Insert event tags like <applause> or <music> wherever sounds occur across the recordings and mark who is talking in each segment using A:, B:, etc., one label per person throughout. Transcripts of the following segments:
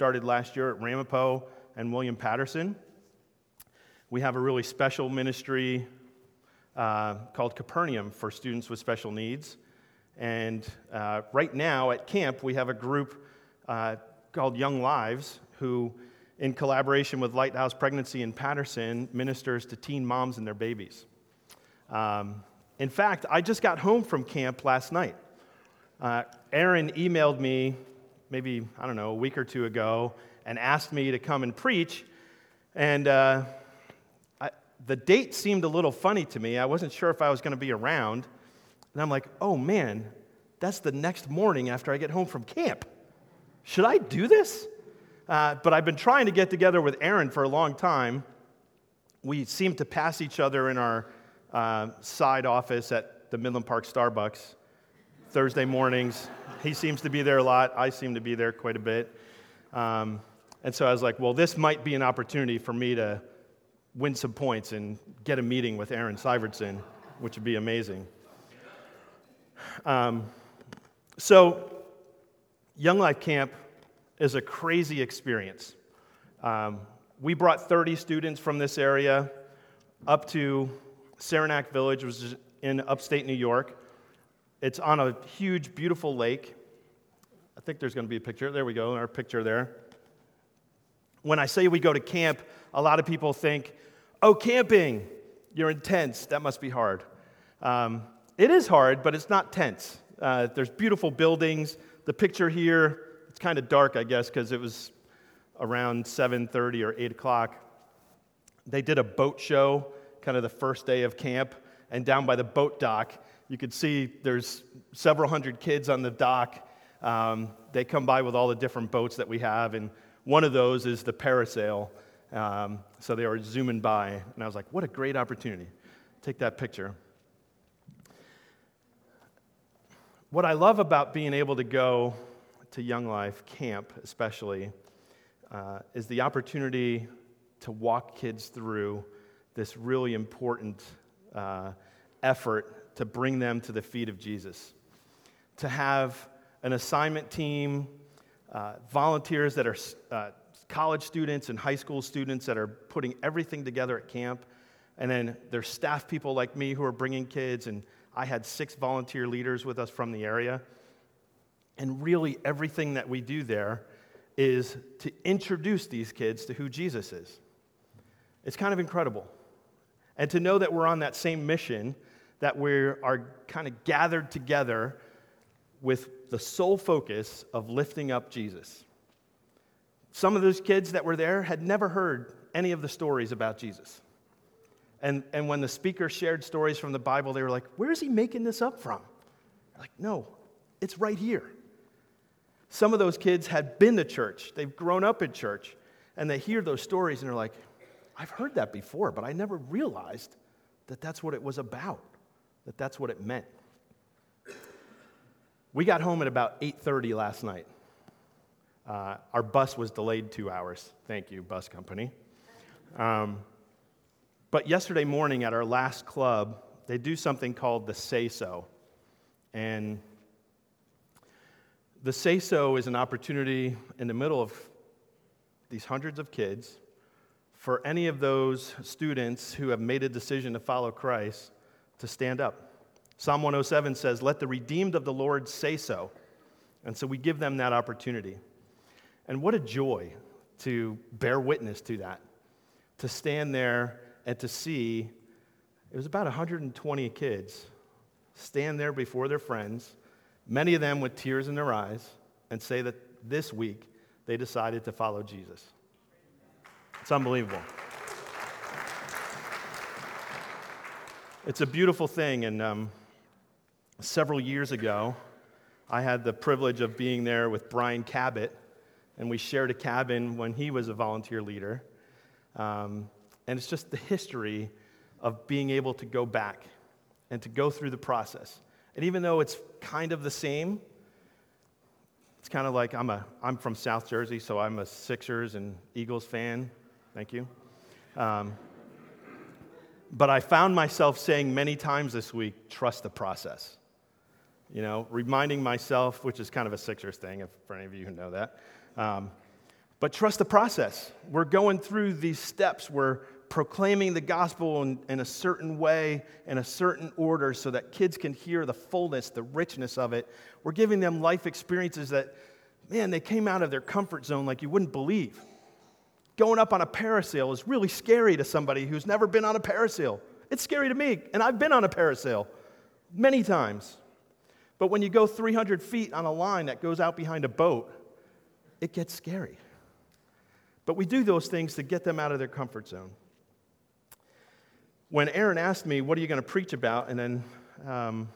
A: started last year at Ramapo and William Paterson. We have a really special ministry uh, called Capernaum for students with special needs. And uh, right now at camp, we have a group uh, called Young Lives who, in collaboration with Lighthouse Pregnancy in Paterson, ministers to teen moms and their babies. Um, in fact, I just got home from camp last night. Uh, Aaron emailed me maybe, I don't know, a week or two ago and asked me to come and preach. And uh, I, the date seemed a little funny to me. I wasn't sure if I was going to be around. And I'm like, oh man, that's the next morning after I get home from camp. Should I do this? Uh, but I've been trying to get together with Aaron for a long time. We seem to pass each other in our uh, side office at the Midland Park Starbucks Thursday mornings. He seems to be there a lot. I seem to be there quite a bit. Um, and so I was like, well, this might be an opportunity for me to win some points and get a meeting with Aaron Syvertson, which would be amazing. Um, so, Young Life Camp is a crazy experience. Um, we brought 30 students from this area up to Saranac Village, which is in upstate New York. It's on a huge, beautiful lake. I think there's going to be a picture. There we go, our picture there. When I say we go to camp, a lot of people think, oh, camping, you're intense. That must be hard. Um, it is hard, but it's not tense. Uh, there's beautiful buildings. The picture here, it's kind of dark, I guess, because it was around 7.30 or 8 o'clock. They did a boat show, kind of the first day of camp, and down by the boat dock, you could see there's several hundred kids on the dock. Um, they come by with all the different boats that we have, and one of those is the parasail. Um, so they were zooming by, and I was like, what a great opportunity. Take that picture. What I love about being able to go to Young Life camp, especially, uh, is the opportunity to walk kids through this really important uh, effort to bring them to the feet of Jesus. To have an assignment team, uh, volunteers that are uh, college students and high school students that are putting everything together at camp. And then there's staff people like me who are bringing kids. And I had six volunteer leaders with us from the area. And really, everything that we do there is to introduce these kids to who Jesus is. It's kind of incredible. And to know that we're on that same mission that we are kind of gathered together with the sole focus of lifting up Jesus. Some of those kids that were there had never heard any of the stories about Jesus. And, and when the speaker shared stories from the Bible, they were like, Where is he making this up from? like, no, it's right here. Some of those kids had been to church, they've grown up in church, and they hear those stories and they're like, I've heard that before, but I never realized that that's what it was about that that's what it meant. We got home at about 8:30 last night. Uh, our bus was delayed two hours. Thank you, bus company. Um, but yesterday morning at our last club, they do something called the Say So. And the Say So is an opportunity in the middle of these hundreds of kids for any of those students who have made a decision to follow Christ to stand up. Psalm 107 says, Let the redeemed of the Lord say so. And so we give them that opportunity. And what a joy to bear witness to that, to stand there and to see it was about 120 kids stand there before their friends, many of them with tears in their eyes, and say that this week they decided to follow Jesus. It's unbelievable. It's a beautiful thing, and um, several years ago, I had the privilege of being there with Brian Cabot, and we shared a cabin when he was a volunteer leader. Um, and it's just the history of being able to go back and to go through the process. And even though it's kind of the same, it's kind of like I'm, a, I'm from South Jersey, so I'm a Sixers and Eagles fan. Thank you. Um, but I found myself saying many times this week, trust the process. You know, reminding myself, which is kind of a Sixers thing, if, for any of you who know that. Um, But trust the process. We're going through these steps. We're proclaiming the gospel in, in, a certain way, in a certain order, so that kids can hear the fullness, the richness of it. We're giving them life experiences that, man, they came out of their comfort zone like you wouldn't believe. Going up on a parasail is really scary to somebody who's never been on a parasail. It's scary to me, and I've been on a parasail many times. But when you go 300 feet on a line that goes out behind a boat, it gets scary. But we do those things to get them out of their comfort zone. When Aaron asked me, What are you going to preach about? And then um,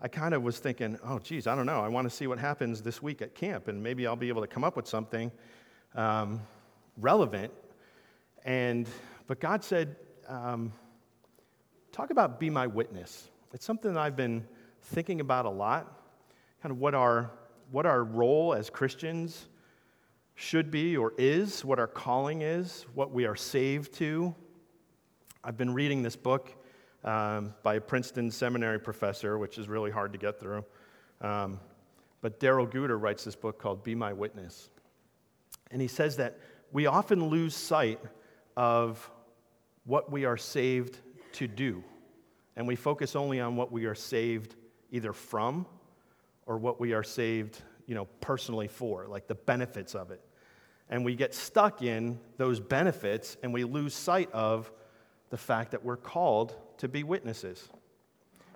A: I kind of was thinking, Oh, geez, I don't know. I want to see what happens this week at camp, and maybe I'll be able to come up with something um, relevant. And, but God said, um, Talk about be my witness. It's something that I've been thinking about a lot, kind of what our, what our role as Christians should be or is, what our calling is, what we are saved to. I've been reading this book um, by a Princeton seminary professor, which is really hard to get through. Um, but Darrell Guder writes this book called Be My Witness. And he says that we often lose sight of what we are saved to do. And we focus only on what we are saved either from or what we are saved you know, personally for, like the benefits of it. And we get stuck in those benefits and we lose sight of the fact that we're called to be witnesses.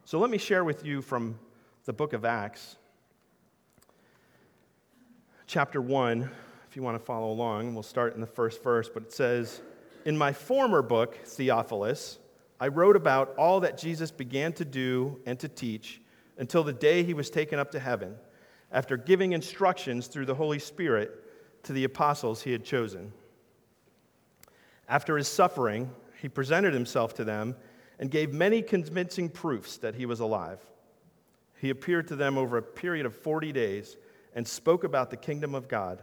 A: So let me share with you from the book of Acts, chapter 1, if you want to follow along. We'll start in the first verse, but it says, In my former book, Theophilus, I wrote about all that Jesus began to do and to teach until the day he was taken up to heaven after giving instructions through the Holy Spirit to the apostles he had chosen. After his suffering, he presented himself to them and gave many convincing proofs that he was alive. He appeared to them over a period of 40 days and spoke about the kingdom of God.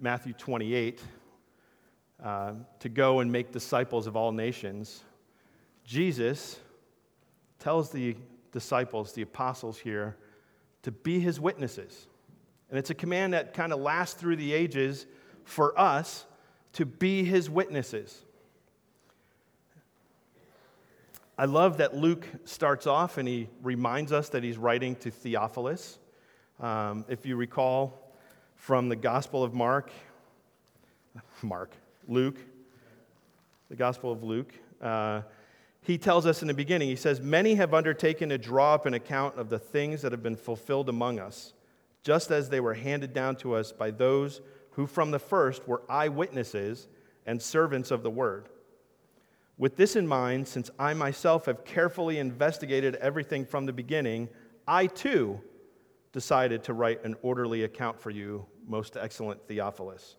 A: Matthew 28, uh, to go and make disciples of all nations, Jesus tells the disciples, the apostles here, to be his witnesses. And it's a command that kind of lasts through the ages for us to be his witnesses. I love that Luke starts off and he reminds us that he's writing to Theophilus. Um, if you recall from the Gospel of Mark, Mark, Luke, the Gospel of Luke, uh, he tells us in the beginning, he says, Many have undertaken to draw up an account of the things that have been fulfilled among us, just as they were handed down to us by those who from the first were eyewitnesses and servants of the word. With this in mind, since I myself have carefully investigated everything from the beginning, I too decided to write an orderly account for you, most excellent Theophilus,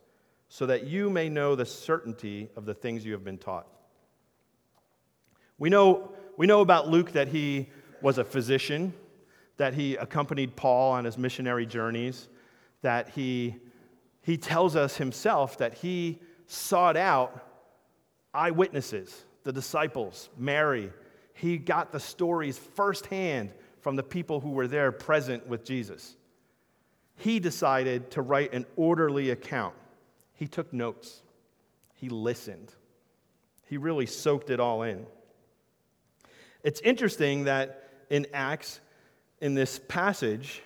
A: so that you may know the certainty of the things you have been taught. We know, we know about Luke that he was a physician, that he accompanied Paul on his missionary journeys, that he he tells us himself that he sought out eyewitnesses, the disciples, Mary. He got the stories firsthand from the people who were there present with Jesus. He decided to write an orderly account. He took notes, he listened, he really soaked it all in. It's interesting that in Acts, in this passage,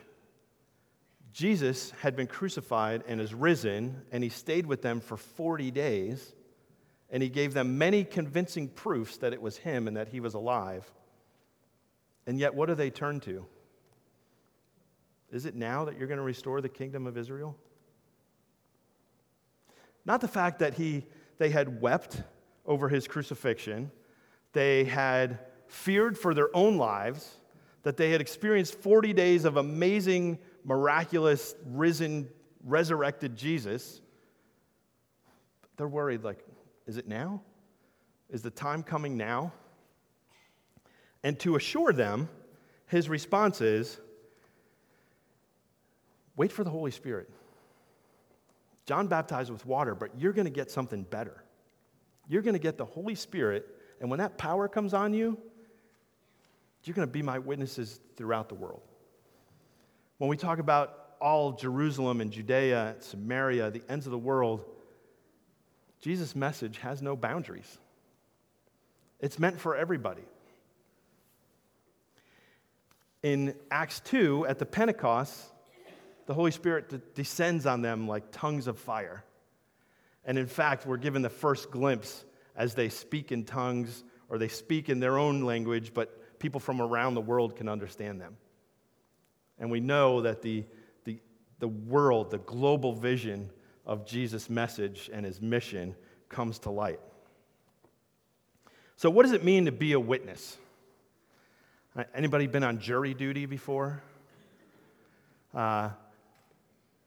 A: Jesus had been crucified and is risen, and he stayed with them for 40 days. and he gave them many convincing proofs that it was him and that he was alive. And yet, what do they turn to? Is it now that you're going to restore the kingdom of Israel? Not the fact that he, they had wept over his crucifixion, they had feared for their own lives, that they had experienced 40 days of amazing, miraculous, risen, resurrected Jesus. They're worried, like, is it now? Is the time coming now? And to assure them, his response is wait for the Holy Spirit. John baptized with water, but you're going to get something better. You're going to get the Holy Spirit, and when that power comes on you, you're going to be my witnesses throughout the world. When we talk about all Jerusalem and Judea, Samaria, the ends of the world, Jesus' message has no boundaries. It's meant for everybody. In Acts 2, at the Pentecost, the Holy Spirit de- descends on them like tongues of fire. And in fact, we're given the first glimpse as they speak in tongues or they speak in their own language, but people from around the world can understand them. And we know that the, the, the world, the global vision of Jesus' message and his mission comes to light. So, what does it mean to be a witness? Anybody been on jury duty before? Uh,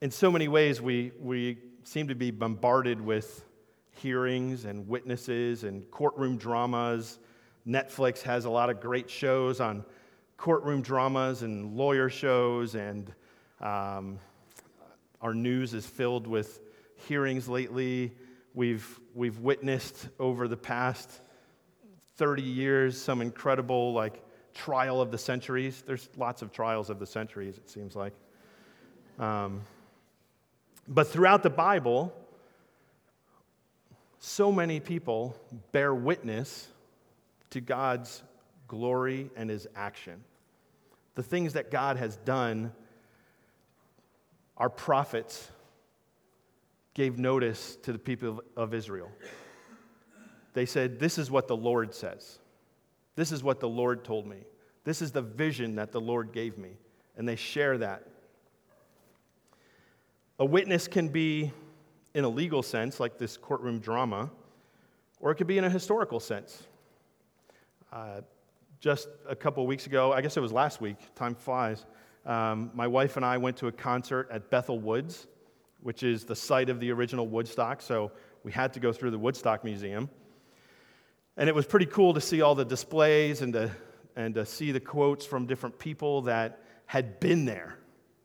A: in so many ways, we, we seem to be bombarded with hearings and witnesses and courtroom dramas. Netflix has a lot of great shows on courtroom dramas and lawyer shows, and um, our news is filled with hearings lately. We've, we've witnessed over the past 30 years some incredible, like, trial of the centuries. There's lots of trials of the centuries, it seems like. Um, but throughout the Bible, so many people bear witness to God's glory and his action. The things that God has done, our prophets gave notice to the people of Israel. They said, This is what the Lord says. This is what the Lord told me. This is the vision that the Lord gave me. And they share that. A witness can be in a legal sense, like this courtroom drama, or it could be in a historical sense. Uh, just a couple weeks ago, I guess it was last week, time flies, um, my wife and I went to a concert at Bethel Woods which is the site of the original Woodstock. So we had to go through the Woodstock Museum. And it was pretty cool to see all the displays and to, and to see the quotes from different people that had been there,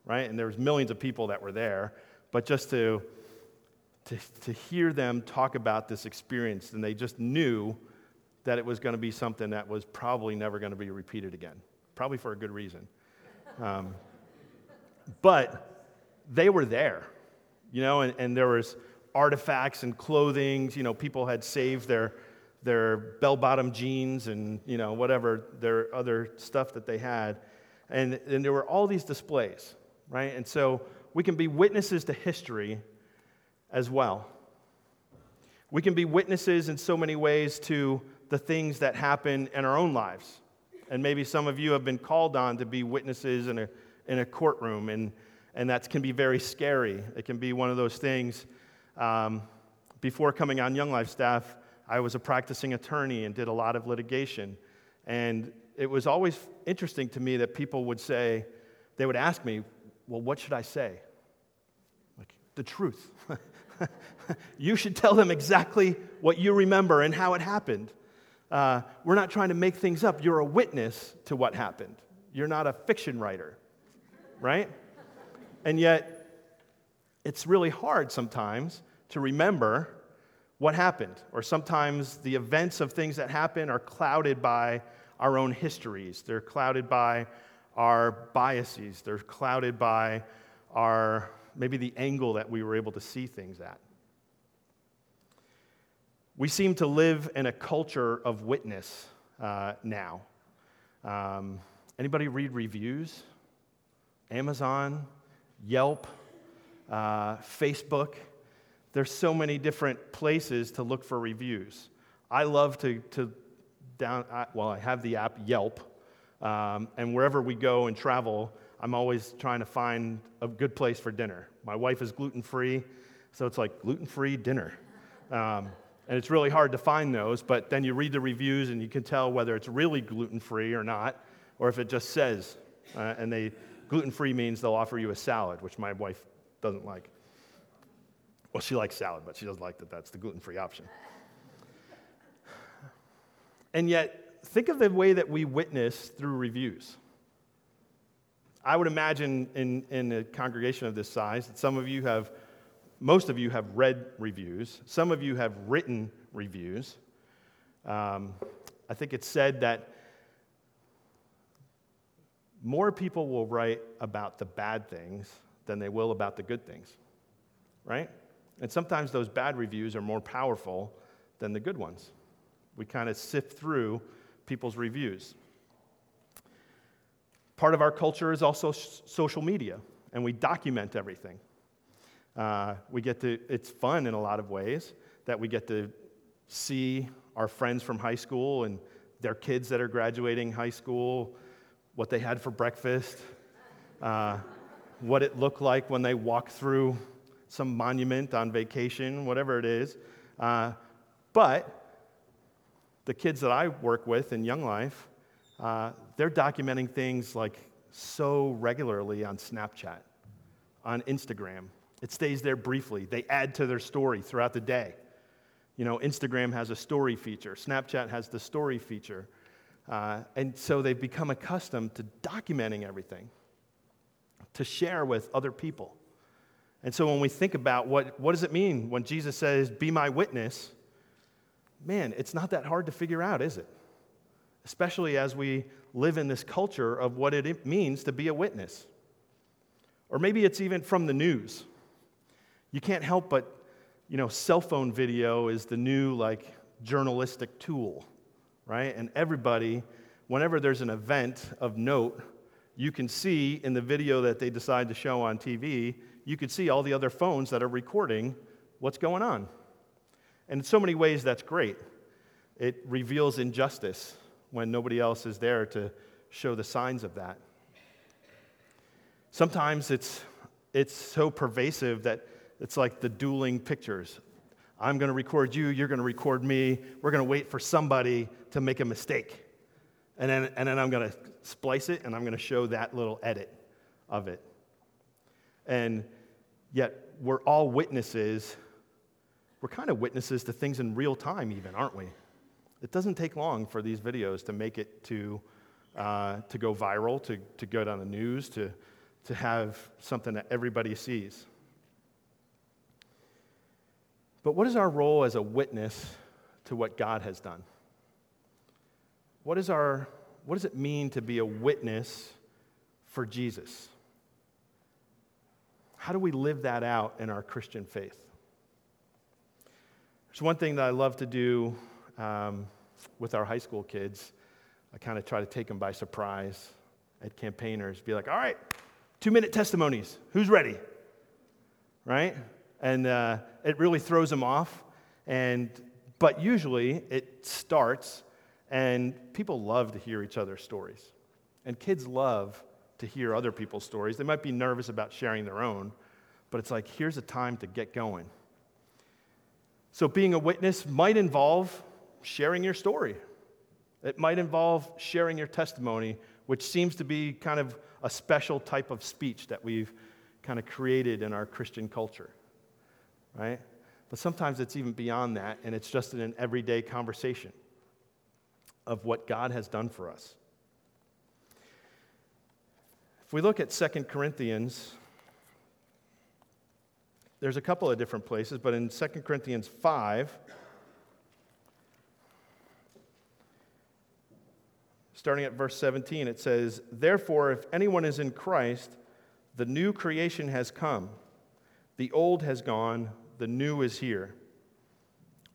A: right? And there was millions of people that were there. But just to, to, to hear them talk about this experience, and they just knew that it was going to be something that was probably never going to be repeated again, probably for a good reason. Um, but they were there you know, and, and there was artifacts and clothing, you know, people had saved their, their bell-bottom jeans and, you know, whatever, their other stuff that they had. And, and there were all these displays, right? And so we can be witnesses to history as well. We can be witnesses in so many ways to the things that happen in our own lives. And maybe some of you have been called on to be witnesses in a, in a courtroom. And, and that can be very scary. It can be one of those things. Um, before coming on Young Life staff, I was a practicing attorney and did a lot of litigation. And it was always interesting to me that people would say, they would ask me, Well, what should I say? Like, the truth. <laughs> you should tell them exactly what you remember and how it happened. Uh, we're not trying to make things up. You're a witness to what happened. You're not a fiction writer, right? And yet, it's really hard sometimes to remember what happened. Or sometimes the events of things that happen are clouded by our own histories, they're clouded by our biases, they're clouded by our maybe the angle that we were able to see things at. We seem to live in a culture of witness uh, now. Um, anybody read reviews? Amazon, Yelp, uh, Facebook. There's so many different places to look for reviews. I love to, to down, well, I have the app Yelp, um, and wherever we go and travel, I'm always trying to find a good place for dinner. My wife is gluten free, so it's like gluten free dinner. Um, and it's really hard to find those, but then you read the reviews and you can tell whether it's really gluten free or not, or if it just says. Uh, and they gluten free means they'll offer you a salad, which my wife doesn't like. Well, she likes salad, but she doesn't like that that's the gluten free option. And yet, think of the way that we witness through reviews. I would imagine in, in a congregation of this size that some of you have, most of you have read reviews, some of you have written reviews. Um, I think it's said that more people will write about the bad things than they will about the good things, right? And sometimes those bad reviews are more powerful than the good ones. We kind of sift through people's reviews. Part of our culture is also social media, and we document everything. Uh, we get to, it's fun in a lot of ways that we get to see our friends from high school and their kids that are graduating high school, what they had for breakfast, uh, what it looked like when they walked through some monument on vacation, whatever it is. Uh, but the kids that I work with in Young Life, uh, they're documenting things like so regularly on Snapchat, on Instagram. It stays there briefly. They add to their story throughout the day. You know, Instagram has a story feature, Snapchat has the story feature. Uh, and so they've become accustomed to documenting everything, to share with other people. And so when we think about what, what does it mean when Jesus says, Be my witness, man, it's not that hard to figure out, is it? especially as we live in this culture of what it means to be a witness. Or maybe it's even from the news. You can't help but, you know, cell phone video is the new, like, journalistic tool, right? And everybody, whenever there's an event of note, you can see in the video that they decide to show on TV, you can see all the other phones that are recording what's going on. And in so many ways, that's great. It reveals injustice when nobody else is there to show the signs of that. Sometimes it's, it's so pervasive that it's like the dueling pictures. I'm going to record you, you're going to record me, we're going to wait for somebody to make a mistake. And then, and then I'm going to splice it and I'm going to show that little edit of it. And yet, we're all witnesses. We're kind of witnesses to things in real time, even, aren't we? It doesn't take long for these videos to make it to, uh, to go viral, to, to go on the news, to, to have something that everybody sees. But what is our role as a witness to what God has done? What, is our, what does it mean to be a witness for Jesus? How do we live that out in our Christian faith? There's one thing that I love to do um, with our high school kids. I kind of try to take them by surprise at campaigners, be like, all right, two minute testimonies. Who's ready? Right? And uh, it really throws them off. And, but usually it starts, and people love to hear each other's stories. And kids love to hear other people's stories. They might be nervous about sharing their own, but it's like, here's a time to get going. So, being a witness might involve sharing your story. It might involve sharing your testimony, which seems to be kind of a special type of speech that we've kind of created in our Christian culture, right? But sometimes it's even beyond that, and it's just in an everyday conversation of what God has done for us. If we look at 2 Corinthians, there's a couple of different places, but in 2 Corinthians 5, starting at verse 17, it says, Therefore, if anyone is in Christ, the new creation has come. The old has gone, the new is here.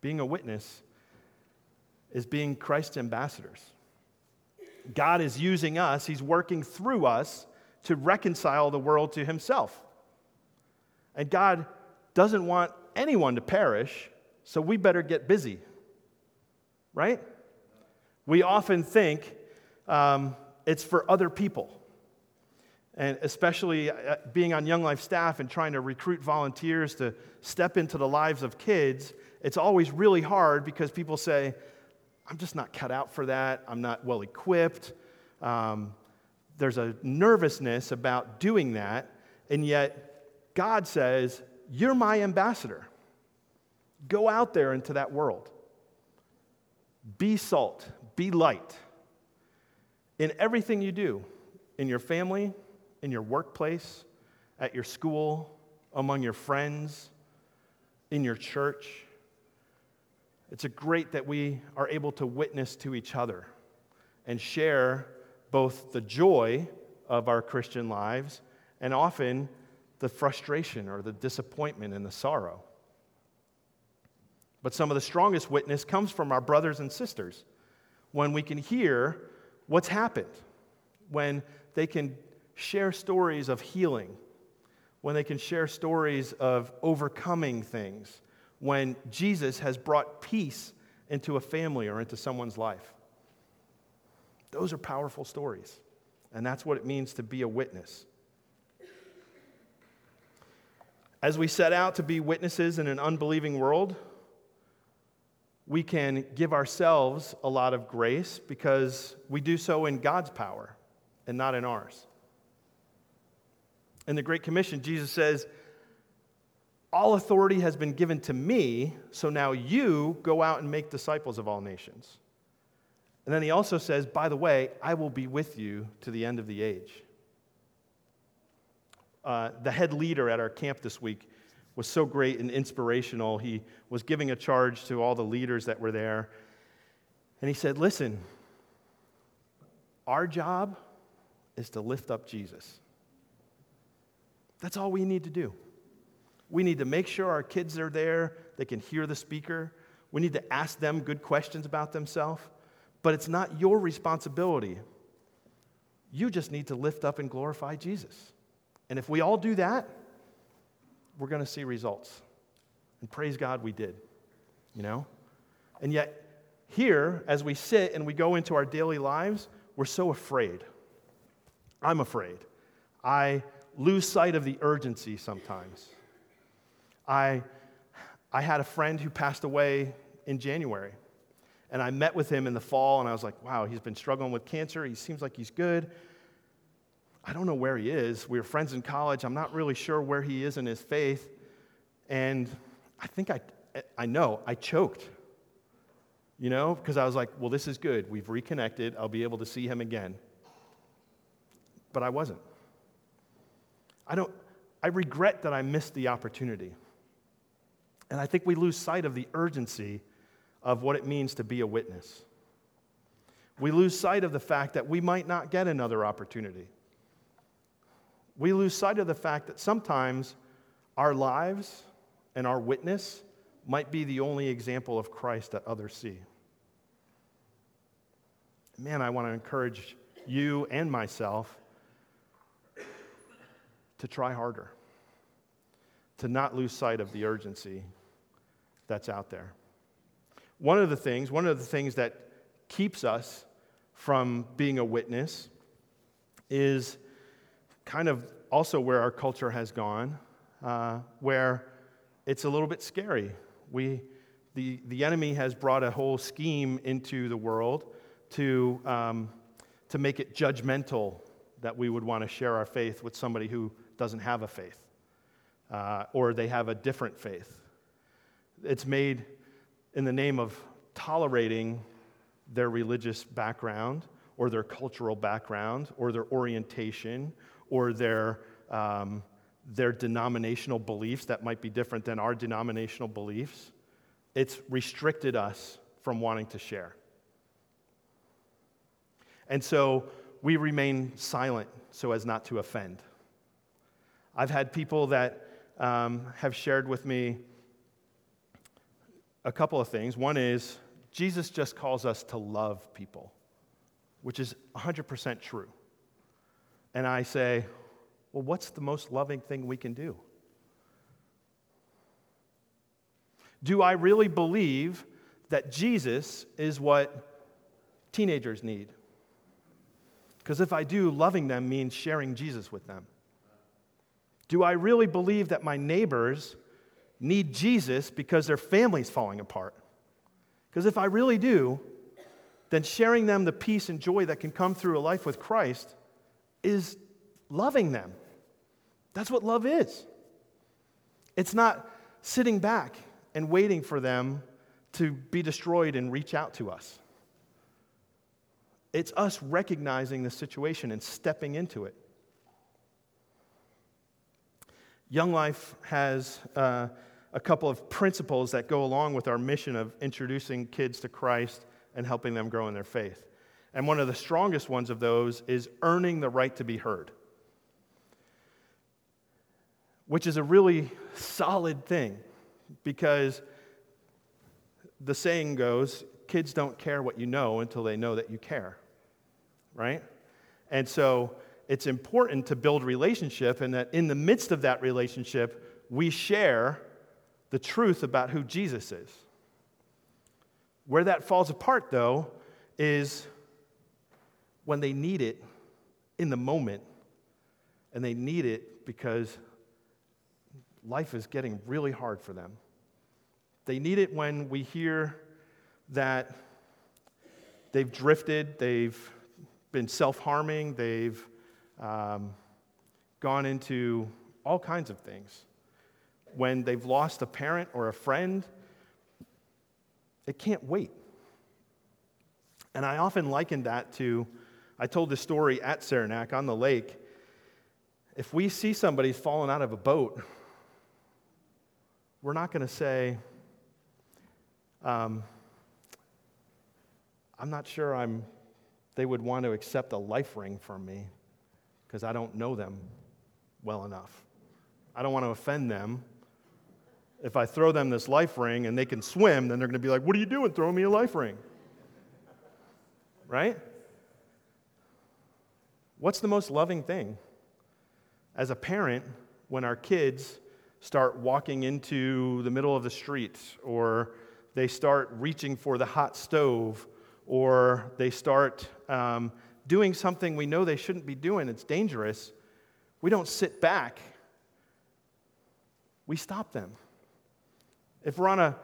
A: Being a witness is being Christ's ambassadors. God is using us, He's working through us to reconcile the world to Himself. And God doesn't want anyone to perish, so we better get busy. Right? We often think um, it's for other people. And especially uh, being on Young Life staff and trying to recruit volunteers to step into the lives of kids, it's always really hard because people say, I'm just not cut out for that. I'm not well equipped. Um, there's a nervousness about doing that. And yet, God says, You're my ambassador. Go out there into that world. Be salt, be light in everything you do, in your family, in your workplace, at your school, among your friends, in your church. It's a great that we are able to witness to each other and share both the joy of our Christian lives and often the frustration or the disappointment and the sorrow. But some of the strongest witness comes from our brothers and sisters when we can hear what's happened, when they can share stories of healing, when they can share stories of overcoming things, when Jesus has brought peace into a family or into someone's life. Those are powerful stories, and that's what it means to be a witness. As we set out to be witnesses in an unbelieving world, we can give ourselves a lot of grace because we do so in God's power and not in ours. In the Great Commission, Jesus says, All authority has been given to me, so now you go out and make disciples of all nations. And then he also says, By the way, I will be with you to the end of the age. Uh, the head leader at our camp this week was so great and inspirational. He was giving a charge to all the leaders that were there. And he said, Listen, our job is to lift up Jesus. That's all we need to do. We need to make sure our kids are there, they can hear the speaker. We need to ask them good questions about themselves. But it's not your responsibility. You just need to lift up and glorify Jesus. And if we all do that, we're going to see results. And praise God we did, you know? And yet, here, as we sit and we go into our daily lives, we're so afraid. I'm afraid. I lose sight of the urgency sometimes. I, I had a friend who passed away in January, and I met with him in the fall, and I was like, wow, he's been struggling with cancer. He seems like he's good. I don't know where he is. We were friends in college. I'm not really sure where he is in his faith. And I think I, I know, I choked, you know, because I was like, well, this is good. We've reconnected. I'll be able to see him again. But I wasn't. I don't, I regret that I missed the opportunity. And I think we lose sight of the urgency of what it means to be a witness. We lose sight of the fact that we might not get another opportunity. We lose sight of the fact that sometimes our lives and our witness might be the only example of Christ that others see. Man, I want to encourage you and myself to try harder, to not lose sight of the urgency that's out there. One of the things, one of the things that keeps us from being a witness is kind of also where our culture has gone, uh, where it's a little bit scary. We, the, the enemy has brought a whole scheme into the world to, um, to make it judgmental that we would want to share our faith with somebody who doesn't have a faith, uh, or they have a different faith. It's made in the name of tolerating their religious background, or their cultural background, or their orientation, or their, um, their denominational beliefs that might be different than our denominational beliefs, it's restricted us from wanting to share. And so we remain silent so as not to offend. I've had people that um, have shared with me a couple of things. One is Jesus just calls us to love people, which is 100% true. And I say, well, what's the most loving thing we can do? Do I really believe that Jesus is what teenagers need? Because if I do, loving them means sharing Jesus with them. Do I really believe that my neighbors need Jesus because their family's falling apart? Because if I really do, then sharing them the peace and joy that can come through a life with Christ is loving them. That's what love is. It's not sitting back and waiting for them to be destroyed and reach out to us. It's us recognizing the situation and stepping into it. Young Life has uh, a couple of principles that go along with our mission of introducing kids to Christ and helping them grow in their faith. And one of the strongest ones of those is earning the right to be heard, which is a really solid thing because the saying goes kids don't care what you know until they know that you care, right? And so it's important to build relationship and that in the midst of that relationship, we share the truth about who Jesus is. Where that falls apart, though, is when they need it in the moment, and they need it because life is getting really hard for them. They need it when we hear that they've drifted, they've been self harming, they've um, gone into all kinds of things. When they've lost a parent or a friend, it can't wait. And I often liken that to I told this story at Saranac on the lake. If we see somebody falling out of a boat, we're not going to say, um, I'm not sure I'm, they would want to accept a life ring from me because I don't know them well enough. I don't want to offend them. If I throw them this life ring and they can swim, then they're going to be like, What are you doing throwing me a life ring? Right? What's the most loving thing? As a parent, when our kids start walking into the middle of the street, or they start reaching for the hot stove, or they start um, doing something we know they shouldn't be doing, it's dangerous, we don't sit back. We stop them. If we're on a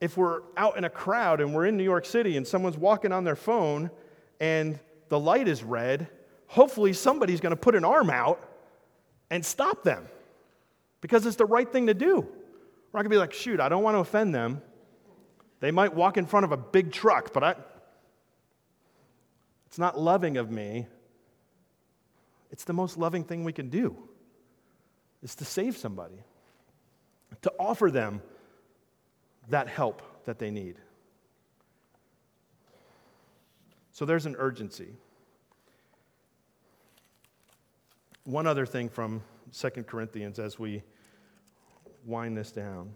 A: if we're out in a crowd and we're in New York City and someone's walking on their phone and the light is red, hopefully somebody's going to put an arm out and stop them because it's the right thing to do. We're not going to be like, shoot, I don't want to offend them. They might walk in front of a big truck, but I, it's not loving of me. It's the most loving thing we can do is to save somebody, to offer them that help that they need. So there's an urgency. One other thing from 2 Corinthians as we wind this down.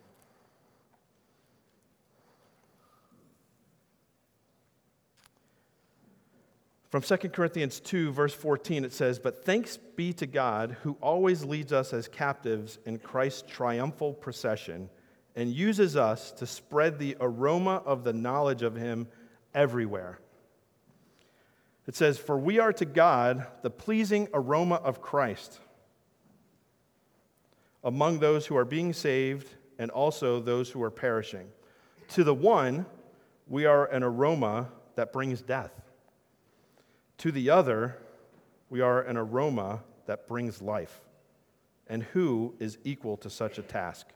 A: From 2 Corinthians 2, verse 14, it says, But thanks be to God who always leads us as captives in Christ's triumphal procession and uses us to spread the aroma of the knowledge of him everywhere. It says, For we are to God the pleasing aroma of Christ among those who are being saved and also those who are perishing. To the one, we are an aroma that brings death to the other, we are an aroma that brings life. And who is equal to such a task?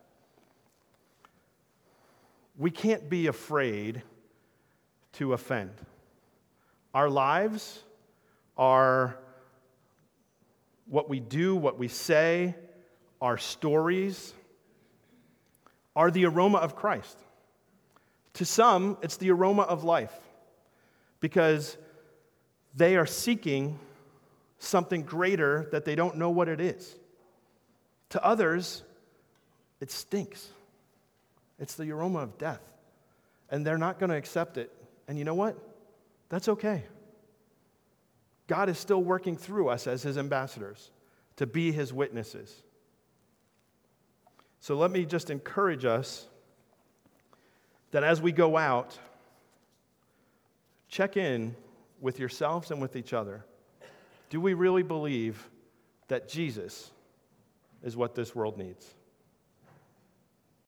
A: We can't be afraid to offend. Our lives are what we do, what we say, our stories are the aroma of Christ. To some, it's the aroma of life because they are seeking something greater that they don't know what it is. To others, it stinks. It's the aroma of death. And they're not going to accept it. And you know what? That's okay. God is still working through us as his ambassadors to be his witnesses. So let me just encourage us that as we go out, check in with yourselves and with each other. Do we really believe that Jesus is what this world needs?